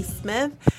Smith.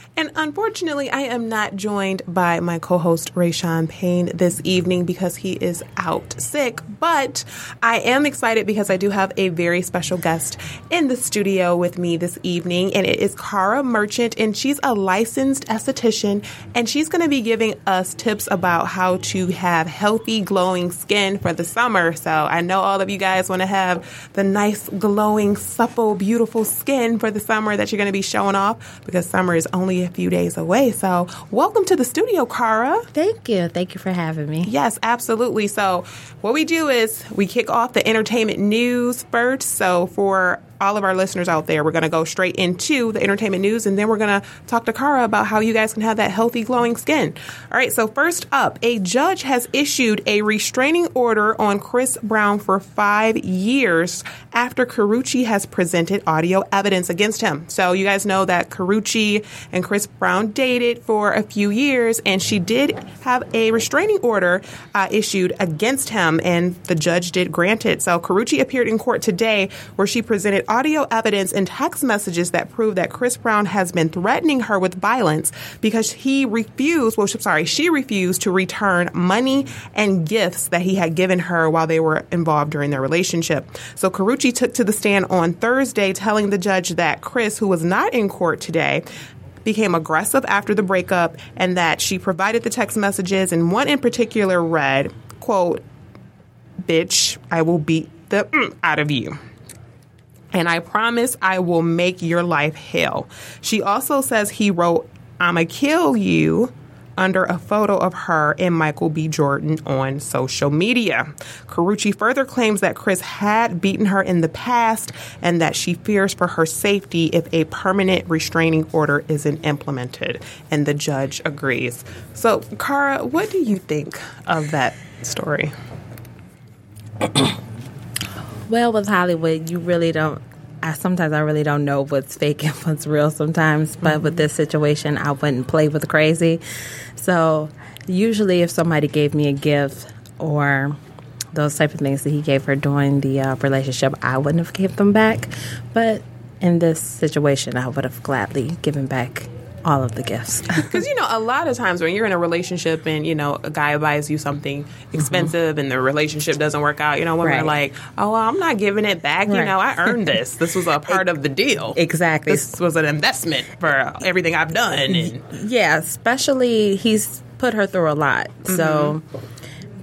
Unfortunately, I am not joined by my co-host Rayshawn Payne this evening because he is out sick. But I am excited because I do have a very special guest in the studio with me this evening, and it is Cara Merchant, and she's a licensed esthetician, and she's going to be giving us tips about how to have healthy, glowing skin for the summer. So I know all of you guys want to have the nice, glowing, supple, beautiful skin for the summer that you're going to be showing off because summer is only a few days away. So, welcome to the studio, Cara. Thank you. Thank you for having me. Yes, absolutely. So, what we do is we kick off the entertainment news first. So, for all of our listeners out there, we're going to go straight into the entertainment news and then we're going to talk to Cara about how you guys can have that healthy, glowing skin. All right, so first up, a judge has issued a restraining order on Chris Brown for five years after Karrueche has presented audio evidence against him. So you guys know that Karrueche and Chris Brown dated for a few years, and she did have a restraining order uh, issued against him, and the judge did grant it. So Karrueche appeared in court today where she presented audio evidence and text messages that prove that Chris Brown has been threatening her with violence because he refused, well, sorry, she refused to return money and gifts that he had given her while they were involved during their relationship. So Karrueche took to the stand on Thursday telling the judge that Chris, who was not in court today, became aggressive after the breakup and that she provided the text messages and one in particular read, quote, bitch, I will beat the mm out of you and I promise I will make your life hell. She also says he wrote, I'ma kill you under a photo of her and Michael B. Jordan on social media. Karrueche further claims that Chris had beaten her in the past and that she fears for her safety if a permanent restraining order isn't implemented. And the judge agrees. So, Cara, what do you think of that story? well, with Hollywood, you really don't. I sometimes I really don't know what's fake and what's real sometimes. But mm-hmm. with this situation, I wouldn't play with crazy. So usually, if somebody gave me a gift or those type of things that he gave her during the uh, relationship, I wouldn't have given them back. But in this situation, I would have gladly given back all of the gifts. Because you know, a lot of times when you're in a relationship and you know a guy buys you something expensive mm-hmm. and the relationship doesn't work out, you know, women right. are like, "Oh, well, I'm not giving it back. Right. You know, I earned this. This was a part of the deal. Exactly. This was an investment for everything I've done." And- yeah, especially he's put her through a lot, mm-hmm. so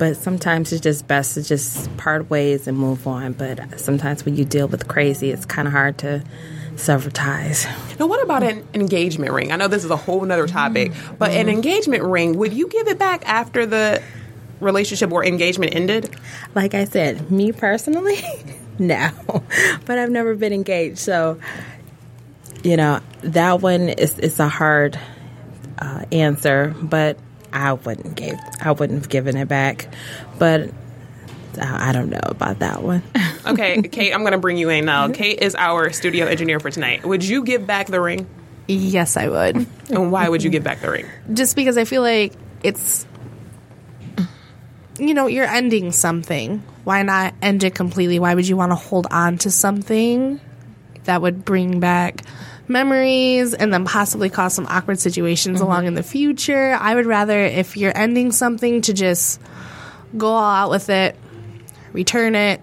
but sometimes it's just best to just part ways and move on. But sometimes when you deal with crazy, it's kind of hard to sever ties. Now, what about an engagement ring? I know this is a whole other topic, but an engagement ring, would you give it back after the relationship or engagement ended? Like I said, me personally, no. but I've never been engaged, so you know that one is is a hard uh, answer. But I wouldn't give I wouldn't have given it back. But I don't know about that one. okay, Kate, I'm going to bring you in now. Kate is our studio engineer for tonight. Would you give back the ring? Yes, I would. And why would you give back the ring? Just because I feel like it's, you know, you're ending something. Why not end it completely? Why would you want to hold on to something that would bring back memories and then possibly cause some awkward situations mm-hmm. along in the future? I would rather, if you're ending something, to just go all out with it, return it,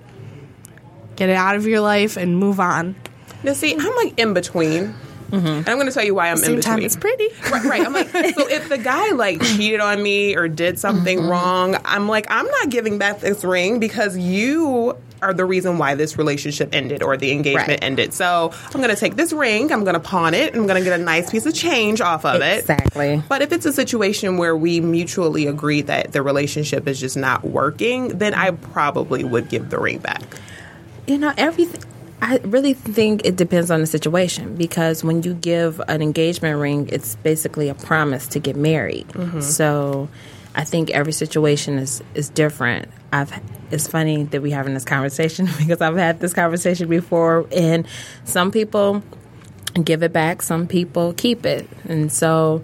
get it out of your life, and move on. Now, see, I'm like in between. Mm-hmm. And I'm going to tell you why I'm Same in between. Time it's pretty, right, right? I'm like, so if the guy like cheated on me or did something mm-hmm. wrong, I'm like, I'm not giving back this ring because you are the reason why this relationship ended or the engagement right. ended. So I'm going to take this ring, I'm going to pawn it, I'm going to get a nice piece of change off of exactly. it. Exactly. But if it's a situation where we mutually agree that the relationship is just not working, then I probably would give the ring back. You know, everything. I really think it depends on the situation because when you give an engagement ring, it's basically a promise to get married. Mm-hmm. So I think every situation is is different. I've it's funny that we're having this conversation because I've had this conversation before, and some people give it back, some people keep it, and so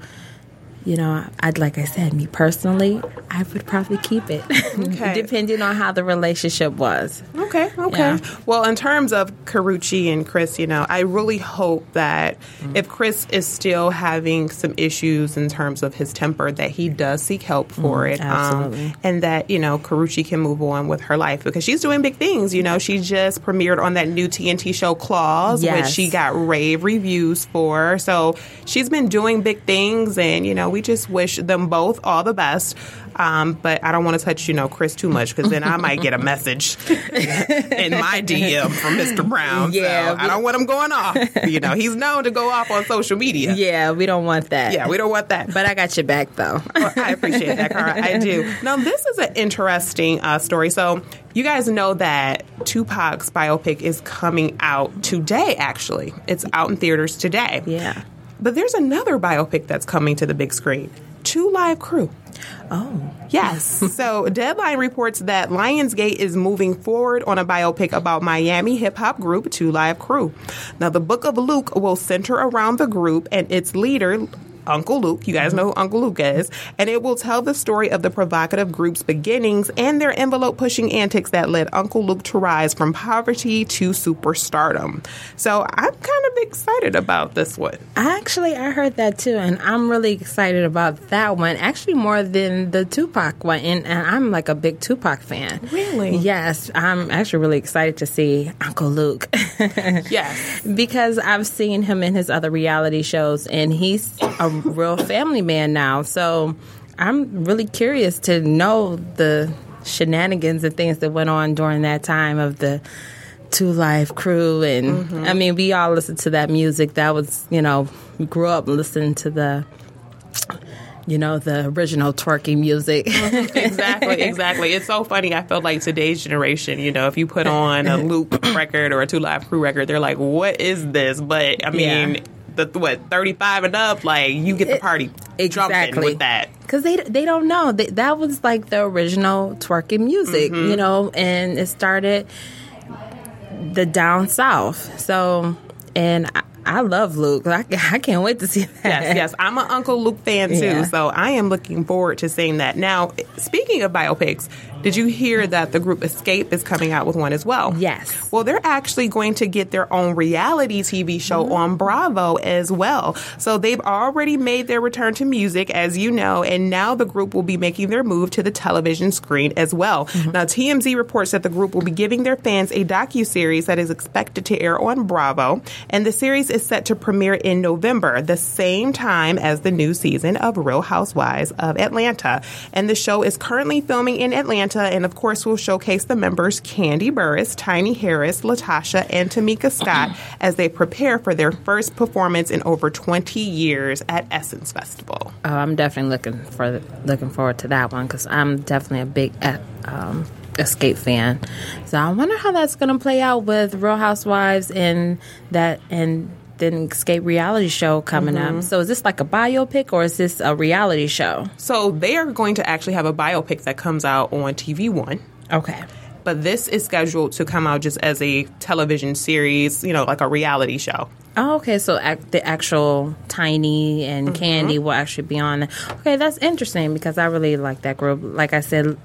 you know, I'd like I said, me personally, I would probably keep it, Okay. depending on how the relationship was. Okay, okay. Yeah. Well, in terms of Karrueche and Chris, you know, I really hope that if Chris is still having some issues in terms of his temper, that he does seek help for it. um, and that, you know, Karrueche can move on with her life because she's doing big things. You know, she just premiered on that new TNT show Claws, which she got rave reviews for. So she's been doing big things, and, you know, we just wish them both all the best. Um, but I don't want to touch, you know, Chris too much because then I might get a message in my DM from Mr. Brown. Yeah, so I don't want him going off. You know, he's known to go off on social media. Yeah, we don't want that. Yeah, we don't want that. But I got your back though. Well, I appreciate that, Cara. I do. Now, this is an interesting uh, story. So, you guys know that Tupac's biopic is coming out today, actually. It's out in theaters today. Yeah. But there's another biopic that's coming to the big screen Two Live Crew. Oh. Yes. so Deadline reports that Lionsgate is moving forward on a biopic about Miami hip hop group Two Live Crew. Now, the Book of Luke will center around the group and its leader. Uncle Luke, you guys know who Uncle Luke is, and it will tell the story of the provocative group's beginnings and their envelope pushing antics that led Uncle Luke to rise from poverty to superstardom. So I'm kind of excited about this one. Actually, I heard that too, and I'm really excited about that one. Actually, more than the Tupac one, and, and I'm like a big Tupac fan. Really? Yes, I'm actually really excited to see Uncle Luke. Yes. because I've seen him in his other reality shows, and he's a real family man now. So I'm really curious to know the shenanigans and things that went on during that time of the Two Live Crew. And mm-hmm. I mean, we all listened to that music. That was, you know, grew up listening to the. You know the original twerking music. exactly, exactly. It's so funny. I feel like today's generation, you know, if you put on a Luke record or a two live crew record, they're like, "What is this?" But I mean, Yeah. The what thirty five and up, like you get the party Exactly. with that. because they they don't know they, that was like the original twerking music, Mm-hmm. you know, and it started the down south. So, and I, I love Luke. I, I can't wait to see that. Yes, yes. I'm an Uncle Luke fan too, Yeah. so I am looking forward to seeing that. Now, speaking of biopics, did you hear that the group Xscape is coming out with one as well? Yes. Well, they're actually going to get their own reality TV show Mm-hmm. on Bravo as well. So they've already made their return to music, as you know, and now the group will be making their move to the television screen as well. Mm-hmm. Now, TMZ reports that the group will be giving their fans a docu series that is expected to air on Bravo, and the series is set to premiere in November, the same time as the new season of Real Housewives of Atlanta. And the show is currently filming in Atlanta, and of course, we'll showcase the members Kandi Burruss, Tiny Harris, LaTocha, and Tamika Scott as they prepare for their first performance in over 20 years at Essence Festival. Oh, I'm definitely looking for looking forward to that one because I'm definitely a big uh, um, Xscape fan. So I wonder how that's going to play out with Real Housewives and that and then Xscape reality show coming Mm-hmm. up. So is this like a biopic or is this a reality show? So they are going to actually have a biopic that comes out on TV One. Okay. But this is scheduled to come out just as a television series, you know, like a reality show. Oh, okay. So ac- the actual Tiny and Mm-hmm. Candy will actually be on. Okay, that's interesting because I really like that group. Like I said,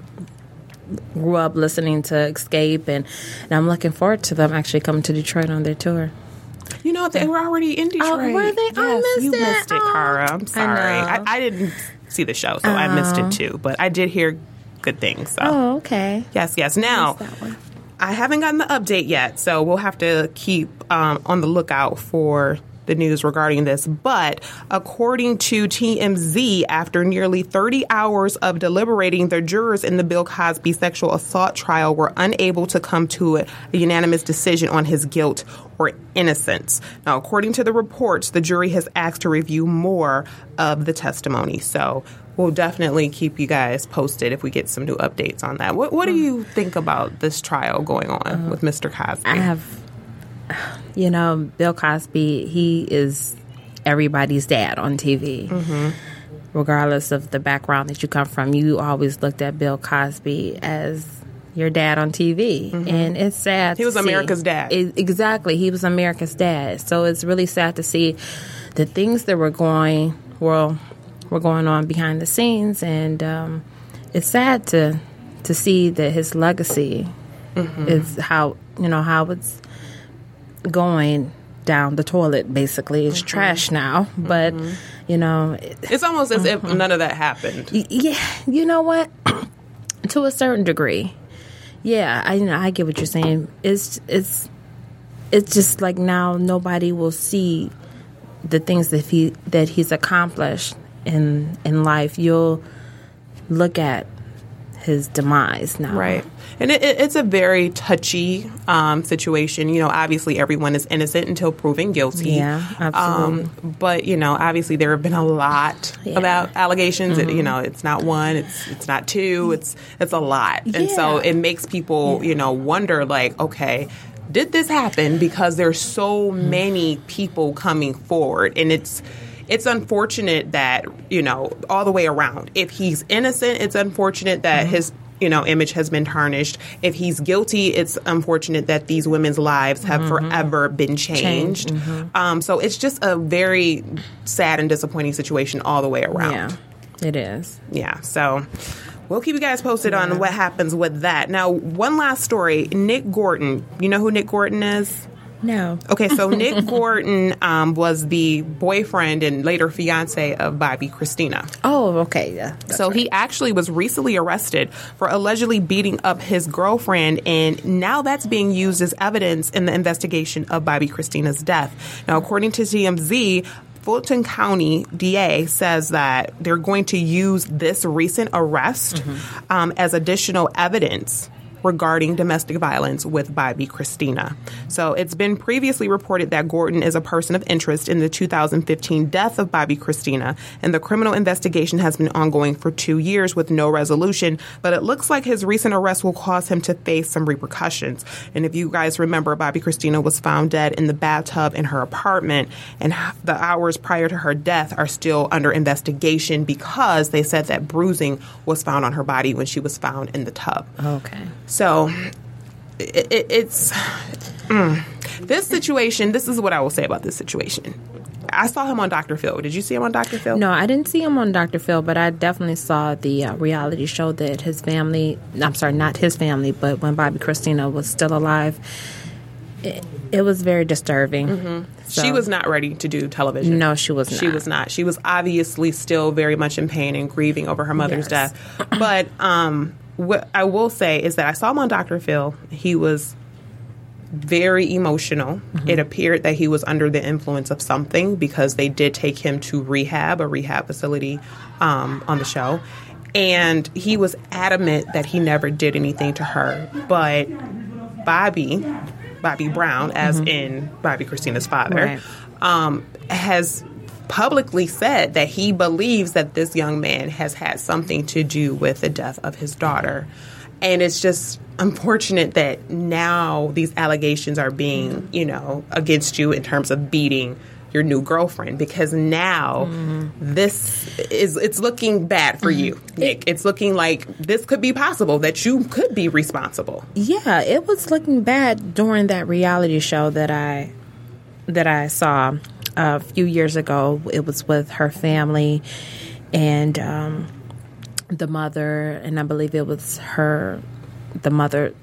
grew up listening to Xscape, and, and I'm looking forward to them actually coming to Detroit on their tour. You know, they were already in Detroit. Oh, were they? Oh, I Yes, missed you it. missed it, Oh, Cara. I'm sorry. I I. I, didn't see the show, so I missed it too. But I did hear good things. So. Oh, okay. Yes, yes. Now, one. I haven't gotten the update yet, so we'll have to keep um, on the lookout for the news regarding this. But according to TMZ, after nearly 30 hours of deliberating, the jurors in the Bill Cosby sexual assault trial were unable to come to a, unanimous decision on his guilt or innocence. Now, according to the reports, the jury has asked to review more of the testimony. So we'll definitely keep you guys posted if we get some new updates on that. What, what do you think about this trial going on with Mr. Cosby? I have, you know, Bill Cosby, he is everybody's dad on TV. Mm-hmm. Regardless of the background that you come from, you always looked at Bill Cosby as your dad on TV. And it's sad. Mm-hmm. He was see. America's dad. It- exactly. He was America's dad. So it's really sad to see the things that were going, well, were going on behind the scenes, and um, it's sad to to see that his legacy is how you know how it's going down the toilet. Basically, it's mm-hmm. trash now. But mm-hmm. you know, it- It's almost as if mm-hmm. none of that happened. Yeah, you know what? to a certain degree, yeah, I you know I get what you're saying. It's it's it's just like now nobody will see the things that he that he's accomplished in in life. You'll look at his demise now, Right. And it, it, it's a very touchy um, situation. You know, obviously everyone is innocent until proven guilty. Yeah, absolutely. Um, but you know, obviously there have been a lot Yeah. Mm-hmm. about allegations. It, you know, it's not one, it's it's not two, it's it's a lot, and so it makes people you know wonder like, okay. Did this happen because there's so Mm-hmm. many people coming forward and it's it's unfortunate that, you know, all the way around. If he's innocent, it's unfortunate that Mm-hmm. his you know, image has been tarnished. If he's guilty, it's unfortunate that these women's lives have Mm-hmm. forever been changed. Um, so it's just a very sad and disappointing situation all the way around. Yeah, it is. Yeah, so we'll keep you guys posted on what happens with that. Now, one last story Nick Gordon. You know who Nick Gordon is? No, Okay, so Nick Gordon um, was the boyfriend and later fiance of Bobbi Kristina. oh, okay, yeah. So he actually was recently arrested for allegedly beating up his girlfriend, and now that's being used as evidence in the investigation of Bobbi Kristina's death. Now, according to TMZ, Fulton County DA says that they're going to use this recent arrest um, as additional evidence regarding domestic violence with Bobbi Kristina. So it's been previously reported that Gordon is a person of interest in the 2015 death of Bobbi Kristina, and the criminal investigation has been ongoing for two years with no resolution. But it looks like his recent arrest will cause him to face some repercussions. And if you guys remember, Bobbi Kristina was found dead in the bathtub in her apartment, and the hours prior to her death are still under investigation because they said that bruising was found on her body when she was found in the tub. Okay. So it, it, it's mm. this situation. This is what I will say about this situation. I saw him on Dr. Phil. Did you see him on Dr. Phil? No, I didn't see him on Dr. Phil, but I definitely saw the uh, reality show that his family, I'm sorry, not his family, but when Bobbi Kristina was still alive, it, it was very disturbing. So- She was not ready to do television. No, she was She not. was not. She was obviously still very much in pain and grieving over her mother's Yes. death. But um, what I will say is that I saw him on Dr. Phil. He was very emotional. Mm-hmm. It appeared that he was under the influence of something because they did take him to rehab, a rehab facility um, on the show. And he was adamant that he never did anything to her. But Bobby, Bobby Brown, as in Bobbi Kristina's father, Mm-hmm. Right. um, has publicly said that he believes that this young man has had something to do with the death of his daughter. And it's just unfortunate that now these allegations are being, you know, against you in terms of beating your new girlfriend because now this is it's looking bad for you, mm-hmm. Nick. It's looking like this could be possible that you could be responsible. Yeah, it was looking bad during that reality show that I that I saw a few years ago. It was with her family and um, the mother, and I believe it was her, the mother,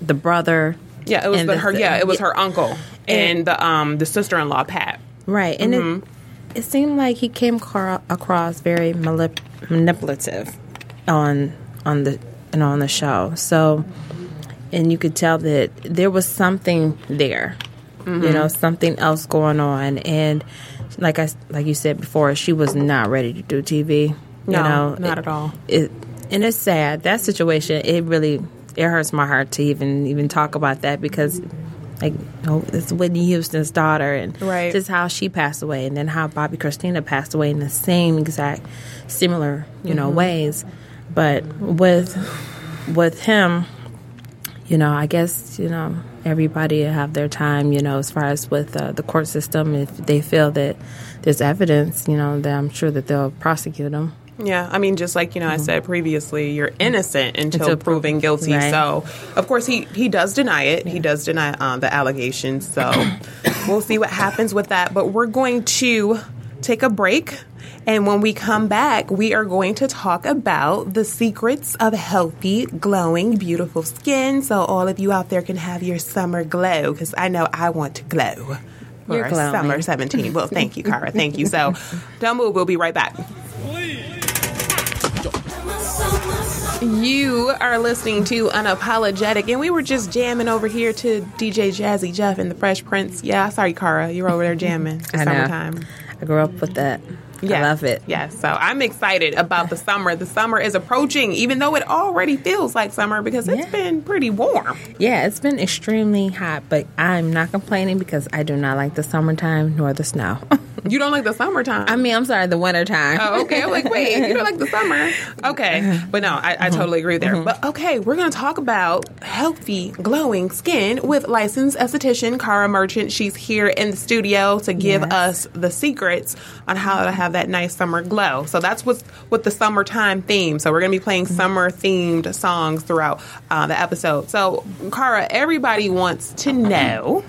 the brother. Yeah, it was and the, the- her. Yeah, it was yeah. her uncle and the um the sister in law Pat. Right, and Mm-hmm. it it seemed like he came cro- across very malip- manipulative on on the and on the show. So, and you could tell that there was something there, Mm-hmm. you know, something else going on. And like I like you said before, she was not ready to do TV. No, you know, not It- at all. It and it's sad that situation. It really it hurts my heart to even even talk about that because. Like oh, it's Whitney Houston's daughter, and Right. just how she passed away, and then how Bobbi Kristina passed away in the same exact, similar, you know, Mm-hmm. ways. But with with him, you know, I guess you know everybody have their time. You know, as far as with uh, the court system, if they feel that there's evidence, you know, then I'm sure that they'll prosecute them. Yeah, I mean, just like you know, I said previously, you're innocent until, Until proven guilty. right. So, of course, he he does deny it. He does deny um, the allegations. So, we'll see what happens with that. But we're going to take a break, And when we come back, we are going to talk about the secrets of healthy, glowing, beautiful skin so all of you out there can have your summer glow because I know I want to glow. For You're glowing. summer 17. Well, thank you, Cara. Thank you. So don't move. We'll be right back. You are listening to Unapologetic, and we were just jamming over here to DJ Jazzy Jeff and the Fresh Prince. Yeah, sorry, Cara, You're over there jamming. It's I know. summertime. I grew up with that. I love it. Yes. So I'm excited about the summer. The summer is approaching, even though it already feels like summer because it's Yeah. been pretty warm. Yeah, it's been extremely hot, but I'm not complaining because I do not like the summertime nor the snow. You don't like the summertime. I mean, I'm sorry, the wintertime. Oh, okay. I'm like, wait, you don't like the summer. Okay. But no, I, I totally agree there. Mm-hmm. But okay, we're going to talk about healthy, glowing skin with licensed esthetician Cara Merchant. She's here in the studio to give Yes. us the secrets on how to have that nice summer glow. So that's what's with the summertime theme. So we're going to be playing summer themed songs throughout uh, the episode. So, Cara, everybody wants to know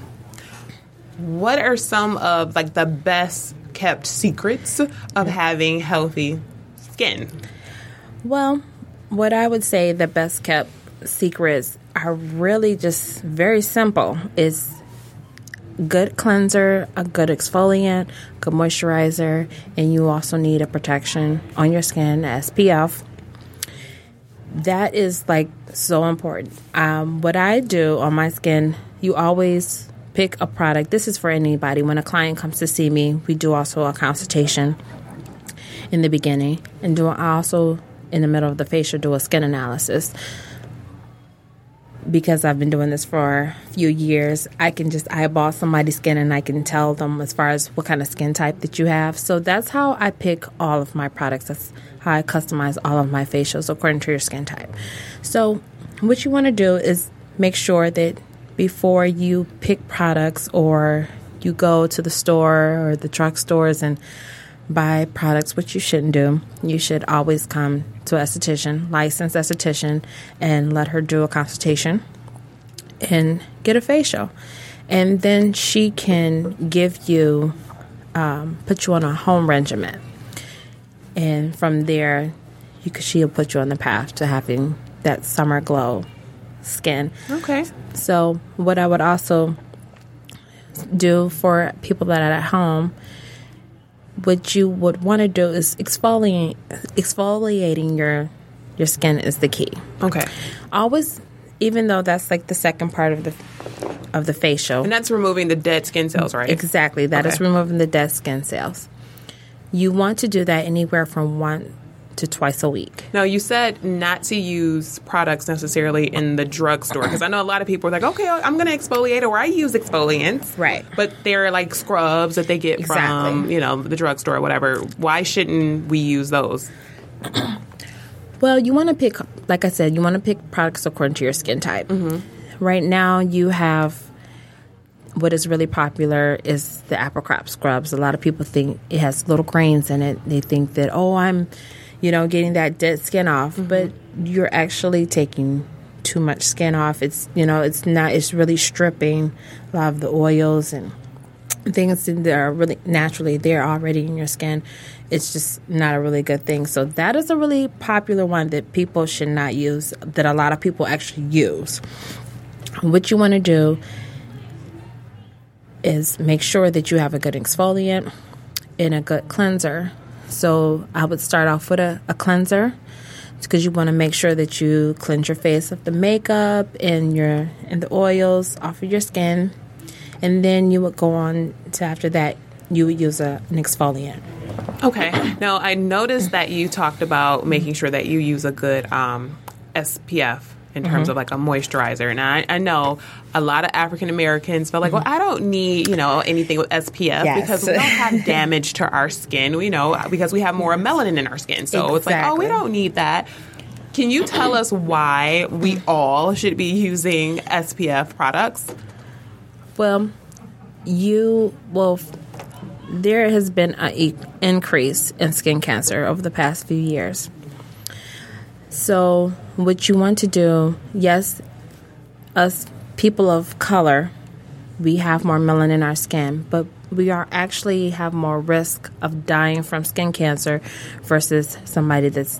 what are some of like the best kept secrets of having healthy skin? Well, what I would say the best kept secrets are really just very simple. Is good cleanser, a good exfoliant, good moisturizer, and you also need a protection on your skin, SPF. That is like so important. Um, what I do on my skin, you always pick a product. This is for anybody. When a client comes to see me, we do also a consultation in the beginning and do also in the middle of the facial do a skin analysis because I've been doing this for a few years, I can just eyeball somebody's skin and I can tell them as far as what kind of skin type that you have. So that's how I pick all of my products. That's how I customize all of my facials according to your skin type. So what you want to do is make sure that before you pick products or you go to the store or the drugstores and buy products, which you shouldn't do. You should always come to an esthetician, licensed esthetician, and let her do a consultation and get a facial. And then she can give you, um, put you on a home regimen. And from there, you could, she'll put you on the path to having that summer glow skin. Okay. So, what I would also do for people that are at home, what you would want to do is exfoliate, exfoliating your your skin is the key. Okay. Always, even though that's like the second part of the of the facial, And that's removing the dead skin cells, right? exactly that is Okay. removing the dead skin cells. You want to do that anywhere from one to twice a week. Now, you said not to use products necessarily in the drugstore because I know a lot of people are like, okay, I'm going to exfoliate or I use exfoliants. Right. But they're like scrubs that they get from, you know, the drugstore or whatever. Why shouldn't we use those? Well, you want to pick, like I said, you want to pick products according to your skin type. Mm-hmm. Right now, you have what is really popular is the apricot scrubs. A lot of people think it has little grains in it. They think that, oh, I'm, you know, getting that dead skin off, mm-hmm. but you're actually taking too much skin off. It's, you know, it's not, it's really stripping a lot of the oils and things that are really naturally there already in your skin. It's just not a really good thing. So that is a really popular one that people should not use that a lot of people actually use. What you want to do is make sure that you have a good exfoliant and a good cleanser so i would start off with a, a cleanser because you want to make sure that you cleanse your face of the makeup and your and the oils off of your skin. And then you would go on to after that you would use a, an exfoliant. Okay. Now, I noticed that you talked about making sure that you use a good um, SPF in terms mm-hmm. of like a moisturizer. And I, I know a lot of African Americans feel like, well, I don't need, you know, anything with SPF Yes. because we don't have damage to our skin, you know, because we have more melanin in our skin. So it's like, oh, we don't need that. Can you tell us why we all should be using SPF products? well you well there has been an increase in skin cancer over the past few years so what you want to do yes us people of color we have more melanin in our skin but we are actually have more risk of dying from skin cancer versus somebody that's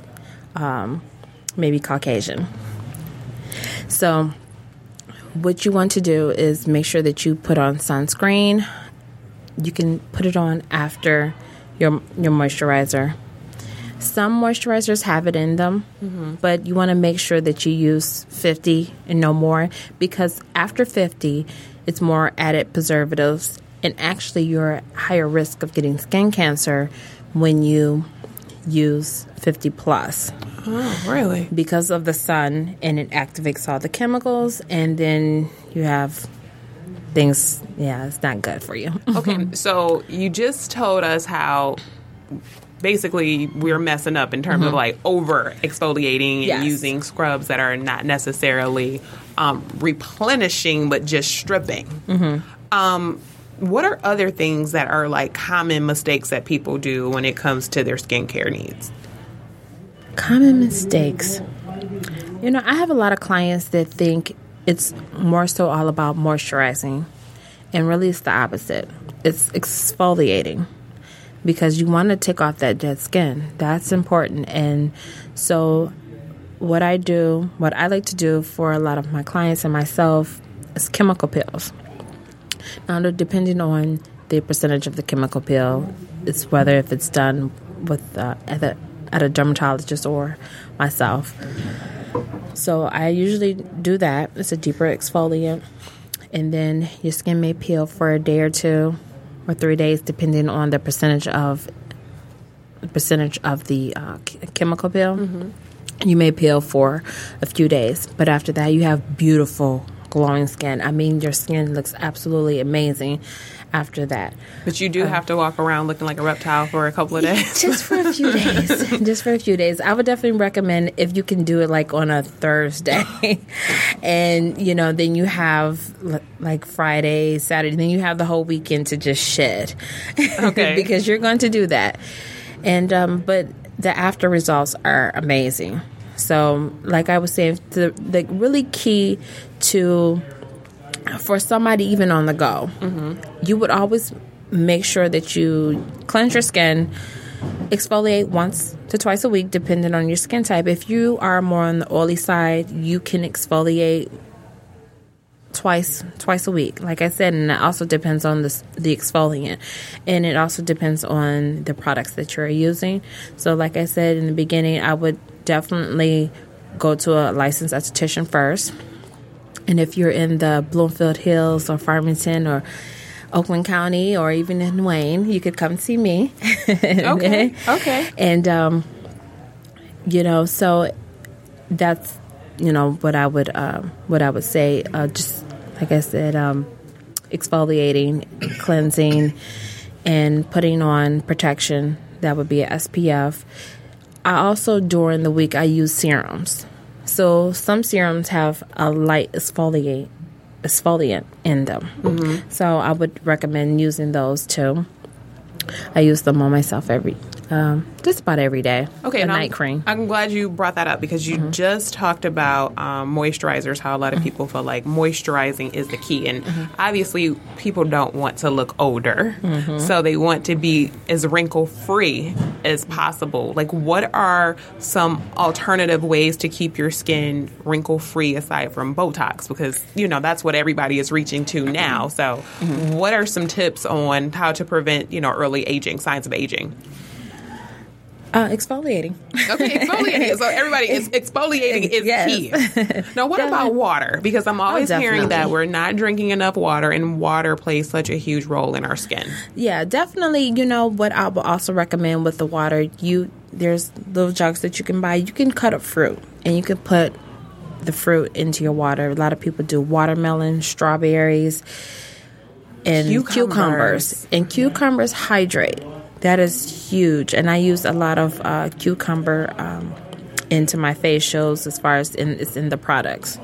um, maybe Caucasian. So, what you want to do is make sure that you put on sunscreen. You can put it on after your your moisturizer. Some moisturizers have it in them, but you want to make sure that you use 50 and no more because after 50, it's more added preservatives and actually you're at higher risk of getting skin cancer when you use 50 plus Oh, really? because of the sun and it activates all the chemicals and then you have things yeah it's not good for you Okay, so you just told us how basically we're messing up in terms of like over exfoliating and Yes. using scrubs that are not necessarily um, replenishing but just stripping. Um, what are other things that are like common mistakes that people do when it comes to their skincare needs? common mistakes you know i have a lot of clients that think it's more so all about moisturizing and really it's the opposite it's exfoliating because you want to take off that dead skin. That's important. And so what i do what i like to do for a lot of my clients and myself is chemical peels. Now, depending on the percentage of the chemical peel, it's whether if it's done with uh, at, a, at a dermatologist or myself. So I usually do that. It's a deeper exfoliant, and then your skin may peel for a day or two or three days, depending on the percentage of the percentage of the uh, chemical peel. You may peel for a few days, but after that, you have beautiful glowing skin. I mean, your skin looks absolutely amazing after that. But you do have to walk around looking like a reptile for a couple of days. Just for a few days. Just for a few days. I would definitely recommend if you can do it like on a Thursday. and, you know, then you have like Friday, Saturday, then you have the whole weekend to just shed. Okay. because you're going to do that. And, um, but the after results are amazing. So, like I was saying, the, the really key to for somebody even on the go, you would always make sure that you cleanse your skin, exfoliate once to twice a week, depending on your skin type. If you are more on the oily side, you can exfoliate twice twice a week. Like i said and it also depends on the, the exfoliant. And it also depends on the products that you're using. So like i said in the beginning i would definitely go to a licensed esthetician first and if you're in the Bloomfield Hills or Farmington or Oakland County or even in Wayne, you could come see me. Okay, okay. And um, you know, so that's you know what I would um, what I would say. Uh, just like I said, um, exfoliating, cleansing, and putting on protection. That would be a SPF. I also during the week I use serums. So some serums have a light exfoliate exfoliant in them. Mm-hmm. So I would recommend using those too. I use them on myself every um, just about every day. Okay, a and I'm- night cream. I'm glad you brought that up because you mm-hmm. just talked about um, moisturizers. How a lot of mm-hmm. people feel like moisturizing is the key, and mm-hmm. obviously people don't want to look older, so they want to be as wrinkle free as possible. Like, what are some alternative ways to keep your skin wrinkle free aside from Botox? Because you know that's what everybody is reaching to now. So, what are some tips on how to prevent you know early aging, signs of aging? Uh, exfoliating. Okay, exfoliating. so everybody is exfoliating is Yes. key. Now, what about water? Because I'm always hearing that we're not drinking enough water, and water plays such a huge role in our skin. Yeah, definitely. You know what I will also recommend with the water. You there's little jugs that you can buy. You can cut up fruit and you can put the fruit into your water. A lot of people do watermelon, strawberries, and Cucumbers. cucumbers. And cucumbers hydrate. That is huge. And I use a lot of uh, cucumber um, into my facials as far as in, it's in the products.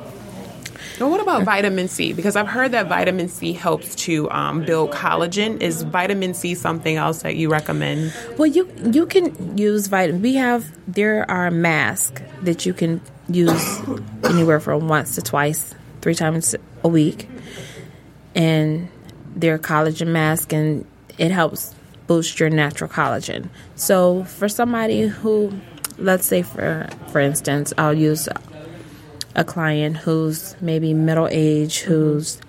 Now, what about vitamin C? Because I've heard that vitamin C helps to um, build collagen. Is vitamin C something else that you recommend? Well, you you can use vitamin. We have there are masks that you can use anywhere from once to twice, three times a week, and they're collagen masks, and it helps boost your natural collagen. So for somebody who, let's say for for instance, I'll use a client who's maybe middle age, who's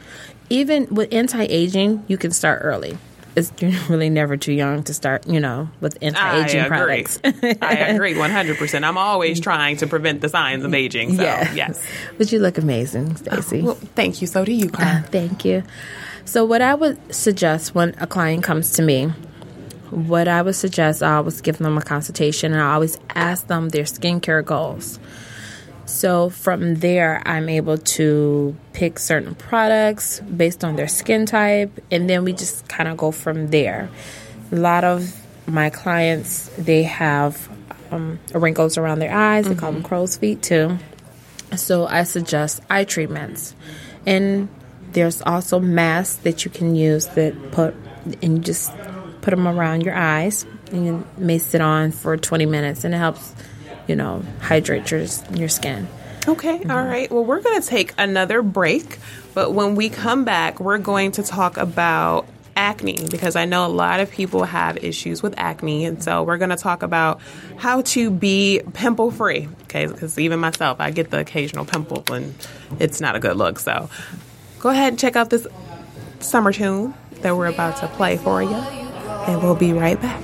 even with anti aging, you can start early. It's you're really never too young to start, you know, with anti aging I agree. products. I agree 100%. I'm always trying to prevent the signs of aging. So, Yeah. yes. But you look amazing, oh, Stacie. Well, thank you. So do you, Cara. Thank you. So, what I would suggest when a client comes to me, what I would suggest, I always give them a consultation and I always ask them their skincare goals. So, from there, I'm able to pick certain products based on their skin type, and then we just kind of go from there. A lot of my clients, they have um, wrinkles around their eyes, they call them crow's feet too. So I suggest eye treatments. And there's also masks that you can use that put and you just put them around your eyes and you may sit on for 20 minutes and it helps, you know, hydrate your your skin. Okay, all mm-hmm. right. Well, we're going to take another break, but when we come back, we're going to talk about acne because I know a lot of people have issues with acne, and so we're going to talk about how to be pimple free. Okay, because even myself, I get the occasional pimple, and it's not a good look. So, go ahead and check out this summer tune that we're about to play for you, and we'll be right back.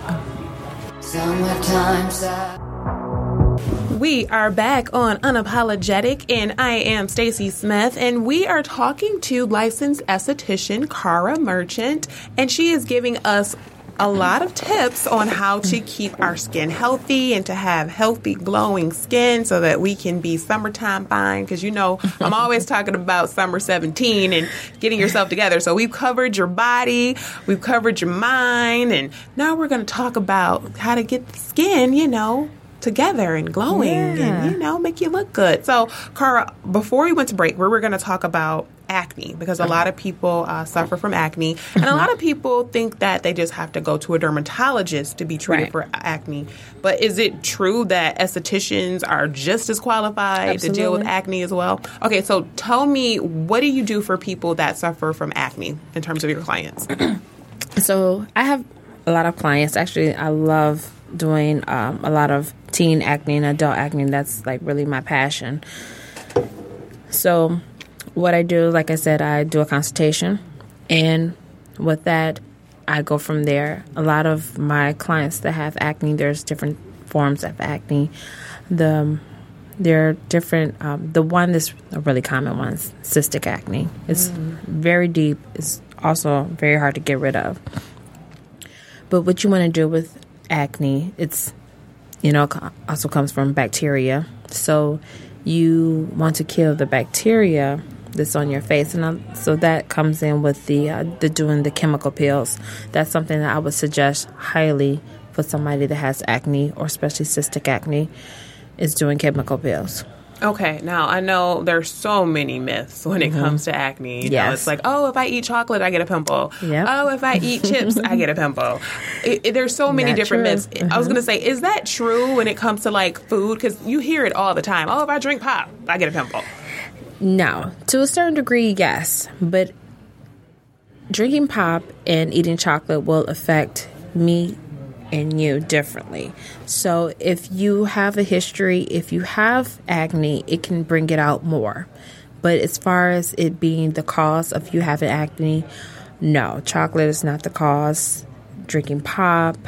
We are back on Unapologetic, and I am Stacie Smith, and we are talking to licensed esthetician Cara Merchant, and she is giving us a lot of tips on how to keep our skin healthy and to have healthy, glowing skin so that we can be summertime fine. Because you know, I'm always talking about summer 17 and getting yourself together. So we've covered your body, we've covered your mind, and now we're going to talk about how to get the skin, you know, together and glowing Yeah. and you know make you look good so cara before we went to break we were going to talk about acne because a lot of people uh, suffer from acne and a lot of people think that they just have to go to a dermatologist to be treated Right. for acne but is it true that estheticians are just as qualified to deal with acne as well okay so tell me what do you do for people that suffer from acne in terms of your clients So I have a lot of clients. Actually, I love doing um, a lot of teen acne and adult acne. That's like really my passion. So, what I do, like I said, I do a consultation, and with that, I go from there. A lot of my clients that have acne, there's different forms of acne. The there are different. Um, the one that's a really common one is cystic acne. It's very deep. It's also very hard to get rid of. But what you want to do with acne, it's you know also comes from bacteria. So you want to kill the bacteria that's on your face, and um, so that comes in with the uh, the doing the chemical peels. That's something that I would suggest highly for somebody that has acne or especially cystic acne, is doing chemical peels. Okay, now I know there's so many myths when it comes to acne. You know, it's like, oh, if I eat chocolate, I get a pimple. Yep. Oh, if I eat chips, I get a pimple. It, it- there's so many Not different true. myths. I was gonna say, is that true when it comes to like food? Because you hear it all the time. Oh, if I drink pop, I get a pimple. No, to a certain degree, yes, but drinking pop and eating chocolate will affect me and you differently. So, if you have a history, if you have acne, it can bring it out more. But as far as it being the cause of you having acne, no, chocolate is not the cause. Drinking pop,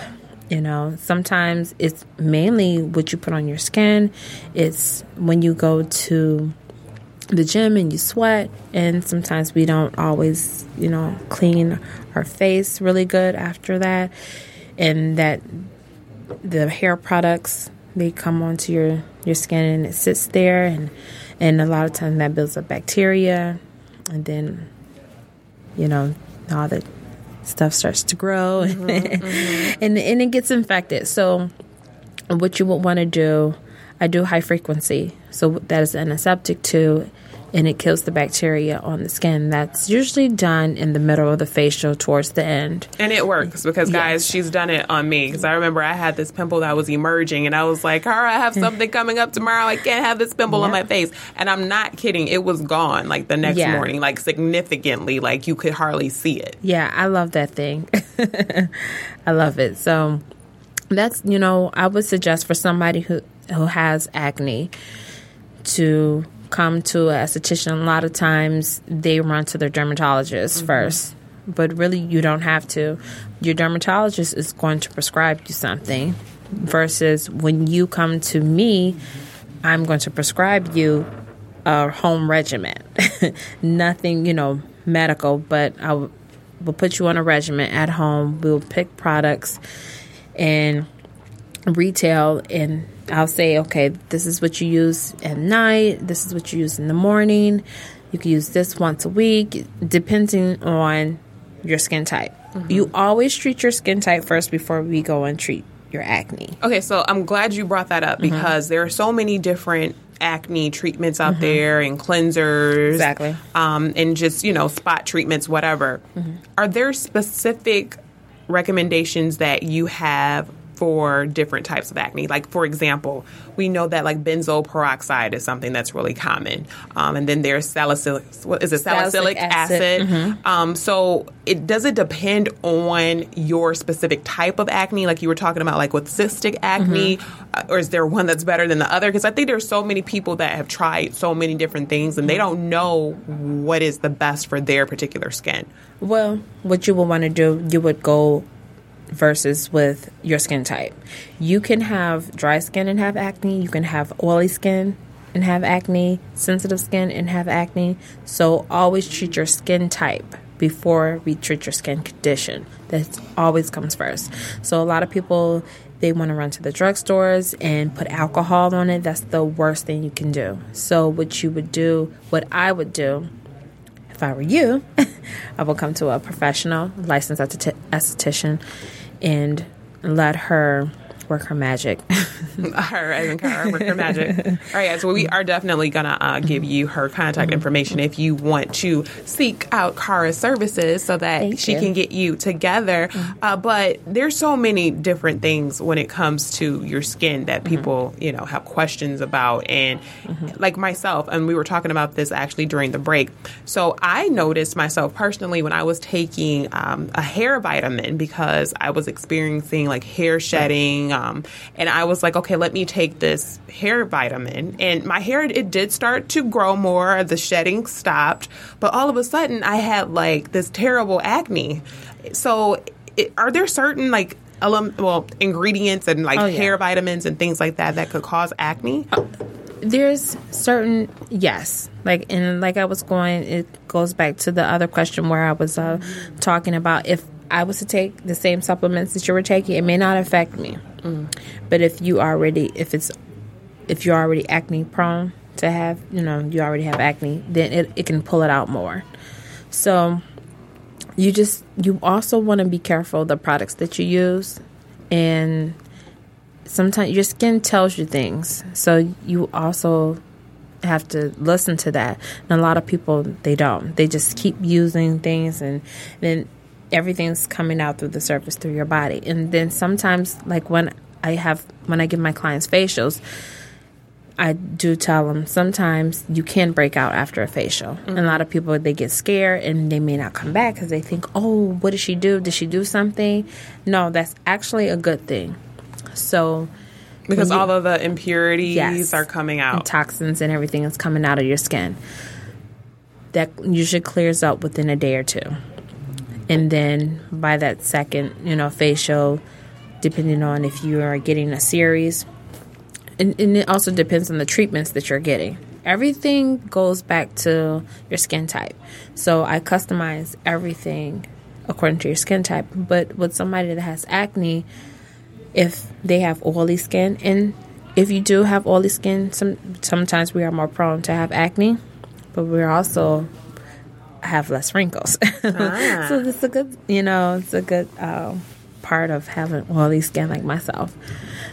you know, sometimes it's mainly what you put on your skin. It's when you go to the gym and you sweat and sometimes we don't always you know clean our face really good after that and that the hair products they come onto your your skin and it sits there and and a lot of times that builds up bacteria and then you know all the stuff starts to grow mm-hmm, mm-hmm. and and it gets infected. So what you would want to do I do high frequency, so that is antiseptic too, and it kills the bacteria on the skin. That's usually done in the middle of the facial towards the end. And it works because, guys, Yes. she's done it on me. Because I remember I had this pimple that was emerging, and I was like, "Cara, I have something coming up tomorrow. I can't have this pimple on my face." And I'm not kidding; it was gone like the next Yeah. morning, like significantly, like you could hardly see it. Yeah, I love that thing. I love it. So that's you know, I would suggest for somebody who who has acne to come to an esthetician. A lot of times they run to their dermatologist mm-hmm. first. But really you don't have to. Your dermatologist is going to prescribe you something versus when you come to me, I'm going to prescribe you a home regimen. Nothing, you know, medical, but I will will put you on a regimen at home. We'll pick products and retail and I'll say, okay, this is what you use at night, this is what you use in the morning. You can use this once a week, depending on your skin type. You always treat your skin type first before we go and treat your acne. Okay, so I'm glad you brought that up Mm-hmm. because there are so many different acne treatments out there and cleansers. Exactly. Um, and just, you know, spot treatments, whatever. Mm-hmm. Are there specific recommendations that you have for different types of acne? Like, for example, we know that like benzoyl peroxide is something that's really common. Um, and then there's salicylic, what is it, salicylic Salicylic acid. acid. Um, so it does it depend on your specific type of acne, like you were talking about, like with cystic acne, uh, or is there one that's better than the other? Because I think there's so many people that have tried so many different things and they don't know what is the best for their particular skin. Well, what you would want to do, you would go versus with your skin type. You can have dry skin and have acne. You can have oily skin and have acne, sensitive skin and have acne. So always treat your skin type before we treat your skin condition. That always comes first. So a lot of people they want to run to the drugstores and put alcohol on it. That's the worst thing you can do. So what you would do, what I would do if I were you, I would come to a professional, licensed esthet- esthetician, and let her work her magic. her as Cara, work her magic. All right, guys. Well, we are definitely gonna uh, give you her contact Mm-hmm. information if you want to seek out Cara's services so that Thank she you. Mm-hmm. can get you together. Uh, but there's so many different things when it comes to your skin Mm-hmm. that people, you know, have questions about, and like myself, and we were talking about this actually during the break. So I noticed myself personally when I was taking um, a hair vitamin because I was experiencing like hair shedding, um, and I was like, okay, let me take this hair vitamin, and my hair it did start to grow more. The shedding stopped, but all of a sudden I had like this terrible acne. So, it, are there certain like ele- well ingredients and like Oh, yeah. hair vitamins and things like that that could cause acne? There's certain yes, like and like I was going. It goes back to the other question where I was uh, talking about if I was to take the same supplements that you were taking, it may not affect me. But if you already, if it's, if you're already acne prone to have, you know, you already have acne, then it, it can pull it out more. So you just you also want to be careful the products that you use and sometimes your skin tells you things so you also have to listen to that and a lot of people they don't they just keep using things and then everything's coming out through the surface through your body and then sometimes like when i have when i give my clients facials I do tell them sometimes you can break out after a facial. And a mm-hmm. lot of people they get scared and they may not come back because they think, "Oh, what did she do? Did she do something?" No, that's actually a good thing. So Because you- all of the impurities Yes. are coming and out. toxins and everything is coming out of your skin. That usually clears up within a day or two. And then by that second, you know, facial, depending on if you are getting a series, and, and it also depends on the treatments that you're getting. Everything goes back to your skin type. So I customize everything according to your skin type. But with somebody that has acne, if they have oily skin, and if you do have oily skin, some sometimes we are more prone to have acne, but we're also have less wrinkles. so it's a good, you know, it's a good uh, part of having oily skin like myself.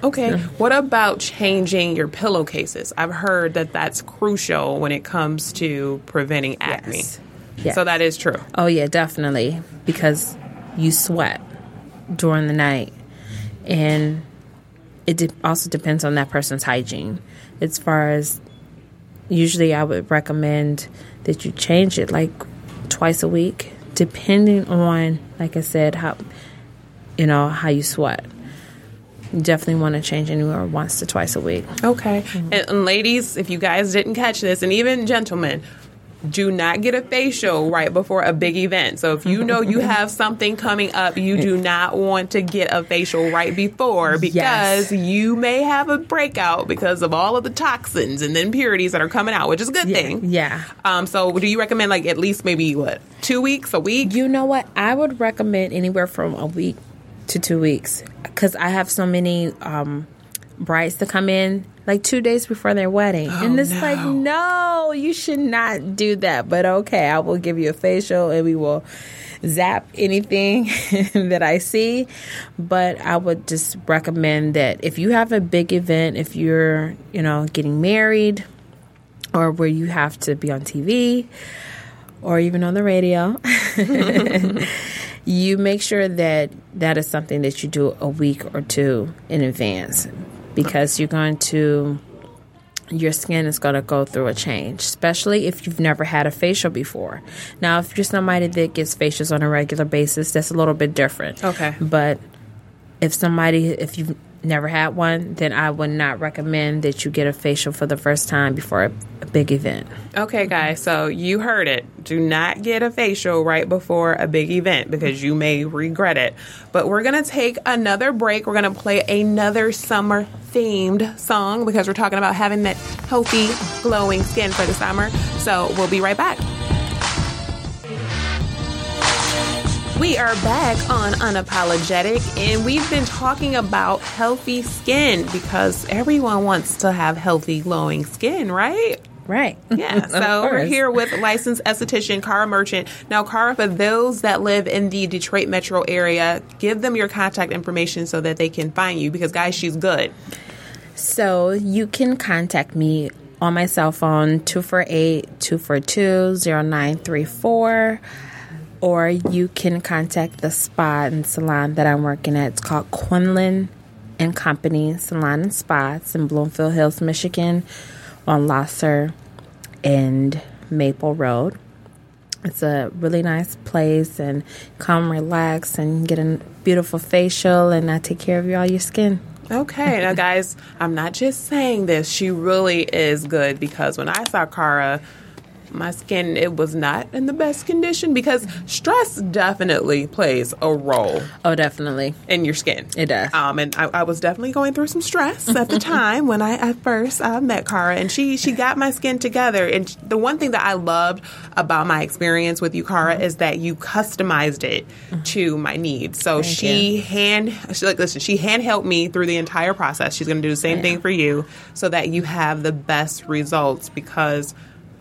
Okay. What about changing your pillowcases? I've heard that that's crucial when it comes to preventing acne. Yes. Yes. So that is true. Oh yeah, definitely because you sweat during the night, and it de- also depends on that person's hygiene. As far as usually, I would recommend that you change it like twice a week, depending on, like I said, how you know how you sweat. You definitely want to change anywhere once to twice a week. Okay. Mm-hmm. And, and ladies, if you guys didn't catch this, and even gentlemen, do not get a facial right before a big event. So if you know you have something coming up, you do not want to get a facial right before because Yes. you may have a breakout because of all of the toxins and the impurities that are coming out, which is a good thing. Yeah. Um, so do you recommend like at least maybe what two weeks, a week? You know what? I would recommend anywhere from a week to two weeks because I have so many um, brides to come in like two days before their wedding. and oh, it's no. like, no, you should not do that. But okay, I will give you a facial and we will zap anything that I see. But I would just recommend that if you have a big event, if you're, you know, getting married or where you have to be on TV or even on the radio, you make sure that that is something that you do a week or two in advance because you're going to your skin is going to go through a change, especially if you've never had a facial before. Now, if you're somebody that gets facials on a regular basis, that's a little bit different. Okay. But if somebody, if you've never had one, then I would not recommend that you get a facial for the first time before a, a big event. Okay, guys, so you heard it. Do not get a facial right before a big event because you may regret it. But we're going to take another break. We're going to play another summer themed song because we're talking about having that healthy, glowing skin for the summer. So we'll be right back. We are back on Unapologetic, and we've been talking about healthy skin because everyone wants to have healthy, glowing skin, right? Right. Yeah, so we're here with licensed esthetician Cara Merchant. Now, Cara, for those that live in the Detroit metro area, give them your contact information so that they can find you because, guys, she's good. So you can contact me on my cell phone 248 242 0934 or you can contact the spa and salon that I'm working at. It's called Quinlan and Company Salon and Spa. It's in Bloomfield Hills, Michigan on Lahser and Maple Road. It's a really nice place and come relax and get a beautiful facial and I take care of you all your skin. Okay, now, guys, I'm not just saying this. She really is good because when I saw Cara, my skin it was not in the best condition because stress definitely plays a role Oh, definitely. in your skin. It does. Um, and I, I was definitely going through some stress at the time when I at first uh, met Cara, and she she got my skin together. And the one thing that I loved about my experience with you, Cara, is that you customized it to my needs. So Thank she you. hand she like listen, she hand helped me through the entire process. She's going to do the same Yeah. thing for you, so that you have the best results because.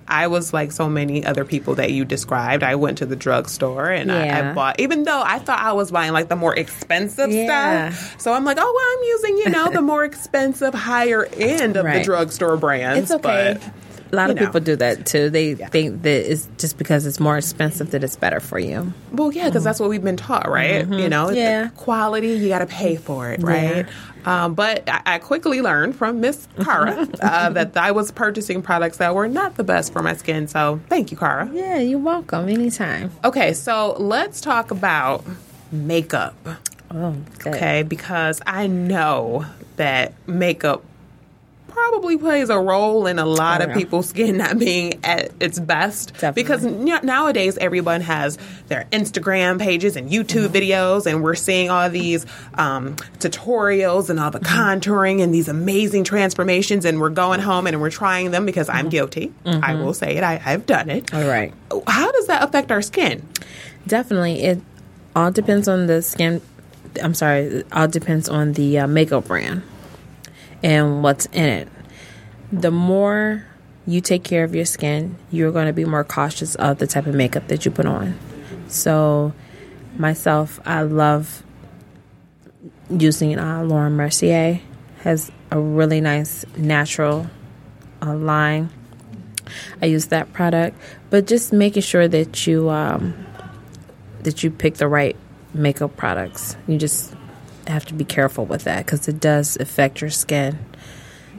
I was like so many other people that you described. I went to the drugstore and I, I bought, even though I thought I was buying like the more expensive Yeah. stuff. So I'm like, oh, well, I'm using, you know, the more expensive, higher end of the drugstore brands. It's okay. But, a lot of know. people do that too. They think that it's just because it's more expensive that it's better for you. well, yeah, because that's what we've been taught, right? You know, Mm-hmm. Yeah. the quality, you got to pay for it, right? Um, but I, I quickly learned from Miss Cara uh, that I was purchasing products that were not the best for my skin. So thank you, Cara. Yeah, you're welcome anytime. Okay, so let's talk about makeup. Oh, good. Okay, because I know that makeup probably plays a role in a lot Oh, of people's skin not being at its best. Definitely. Because n- nowadays everyone has their Instagram pages and YouTube Mm-hmm. videos, and we're seeing all these um, tutorials and all the Mm-hmm. contouring and these amazing transformations, and we're going home and we're trying them because I'm guilty. I will say it. I, I've done it. Mm-hmm. All right. How does that affect our skin? Definitely. It all depends on the skin. I'm sorry. It all depends on the uh, makeup brand and what's in it. The more you take care of your skin, you're going to be more cautious of the type of makeup that you put on. So, myself, I love using uh, Laura Mercier. has a really nice natural uh, line. I use that product, but just making sure that you um, that you pick the right makeup products. You just have to be careful with that because it does affect your skin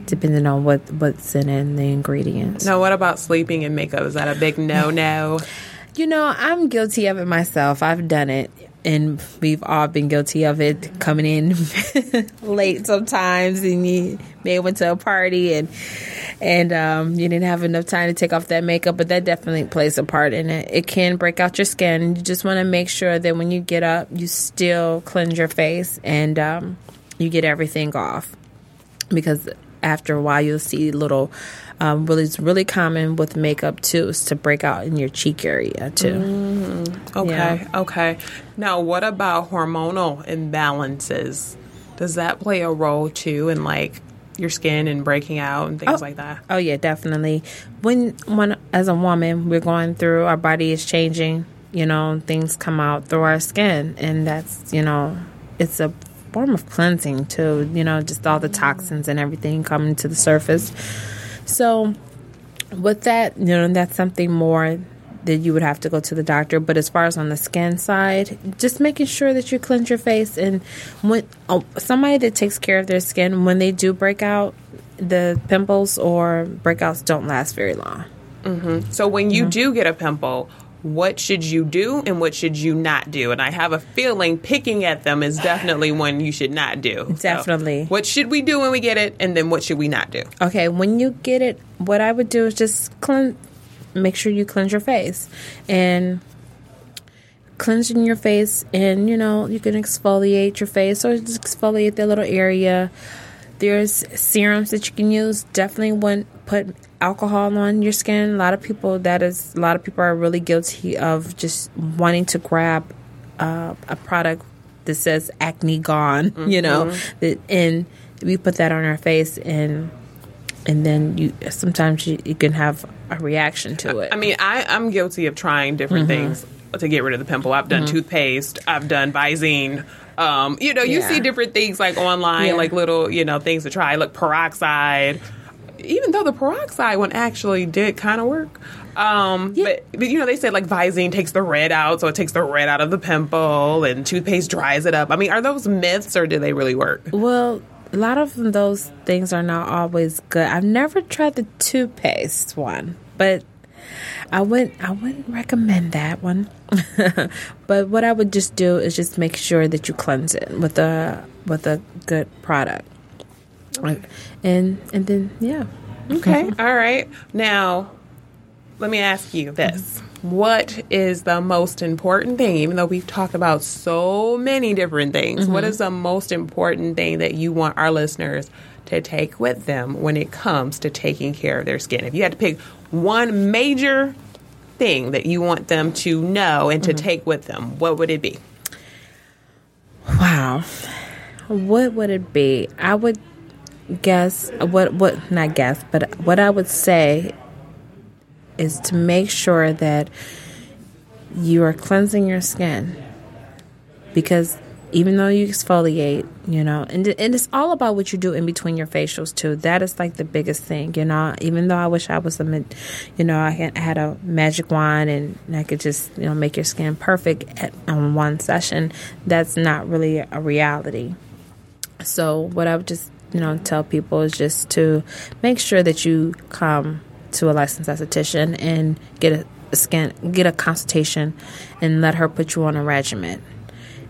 depending on what what's in it and the ingredients. Now, what about sleeping in makeup? Is that a big no no? You know, I'm guilty of it myself. I've done it. And we've all been guilty of it coming in late sometimes, and you may went to a party and and um, you didn't have enough time to take off that makeup. But that definitely plays a part in it. It can break out your skin. You just want to make sure that when you get up, you still cleanse your face and um, you get everything off because after a while you'll see little um, really it's really common with makeup too is to break out in your cheek area too Okay, Yeah. okay. Now, what about hormonal imbalances? Does that play a role too in like your skin and breaking out and things like that? oh yeah definitely when when as a woman we're going through our body is changing you know things come out through our skin and that's you know it's a form of cleansing too you know just all the toxins and everything coming to the surface so with that you know that's something more that you would have to go to the doctor. But as far as on the skin side just making sure that you cleanse your face. And when oh, somebody that takes care of their skin when they do break out the pimples or breakouts don't last very long. So when Mm-hmm. you do get a pimple, what should you do and what should you not do? And I have a feeling picking at them is definitely one you should not do. So, Definitely. what should we do when we get it, and then what should we not do? Okay, when you get it, what I would do is just cleanse, make sure you cleanse your face and cleansing your face, and you know you can exfoliate your face or just exfoliate that little area. There's serums that you can use. Definitely wouldn't put alcohol on your skin. A lot of people that is a lot of people are really guilty of just wanting to grab uh, a product that says acne gone, you know, that, and we put that on our face and and then you sometimes you, you can have a reaction to it. I mean, I, I'm guilty of trying different Mm-hmm. things to get rid of the pimple. I've done toothpaste, I've done Visine. Um, you know, you Yeah. see different things like online, Yeah. like little, you know, things to try, like peroxide. Even though the peroxide one actually did kind of work. Um, but, but, you know, they said like Visine takes the red out, so it takes the red out of the pimple, and toothpaste dries it up. I mean, are those myths or do they really work? well, a lot of those things are not always good. I've never tried the toothpaste one, but I wouldn't, I wouldn't recommend that one. but what I would just do is just make sure that you cleanse it with a with a good product. And and then yeah. Okay. All right. Now, let me ask you this. What is the most important thing, even though we've talked about so many different things, what mm-hmm. is the most important thing that you want our listeners to take with them when it comes to taking care of their skin? If you had to pick one major thing that you want them to know and to mm-hmm. take with them, what would it be? Wow. What would it be? I would guess what what not guess, but what I would say is to make sure that you are cleansing your skin because even though you exfoliate, you know, and, and it's all about what you do in between your facials too. That is like the biggest thing, you know. Even though I wish I was a, you know, I had, a magic wand and I could just, you know, make your skin perfect at, on one session. That's not really a reality. So what I would just, you know, tell people is just to make sure that you come to a licensed esthetician and get a, a scan, get a consultation, and let her put you on a regimen,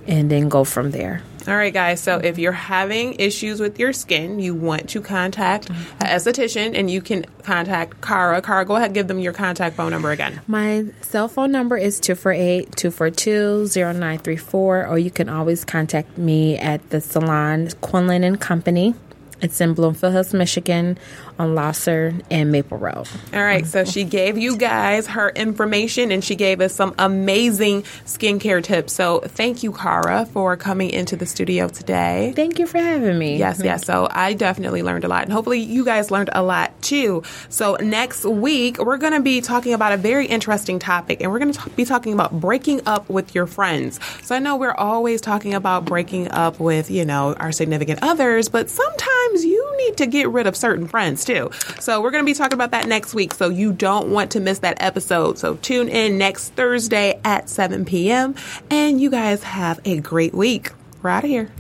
and then go from there. All right, guys. So if you're having issues with your skin, you want to contact an esthetician, and you can contact Cara. Cara, go ahead, and give them your contact phone number again. My cell phone number is 248 242 0934, or you can always contact me at the salon Quinlan and Company. It's in Bloomfield Hills, Michigan, on Lahser and Maple Road. All right, so she gave you guys her information and she gave us some amazing skincare tips. So thank you, Cara, for coming into the studio today. Thank you for having me. Yes, yes. So I definitely learned a lot, and hopefully you guys learned a lot too. So next week we're going to be talking about a very interesting topic, and we're going to be talking about breaking up with your friends. So I know we're always talking about breaking up with you know our significant others, but sometimes sometimes you need to get rid of certain friends too. So we're going to be talking about that next week. So you don't want to miss that episode. So tune in next Thursday at 7 p.m. And you guys have a great week. We're out of here.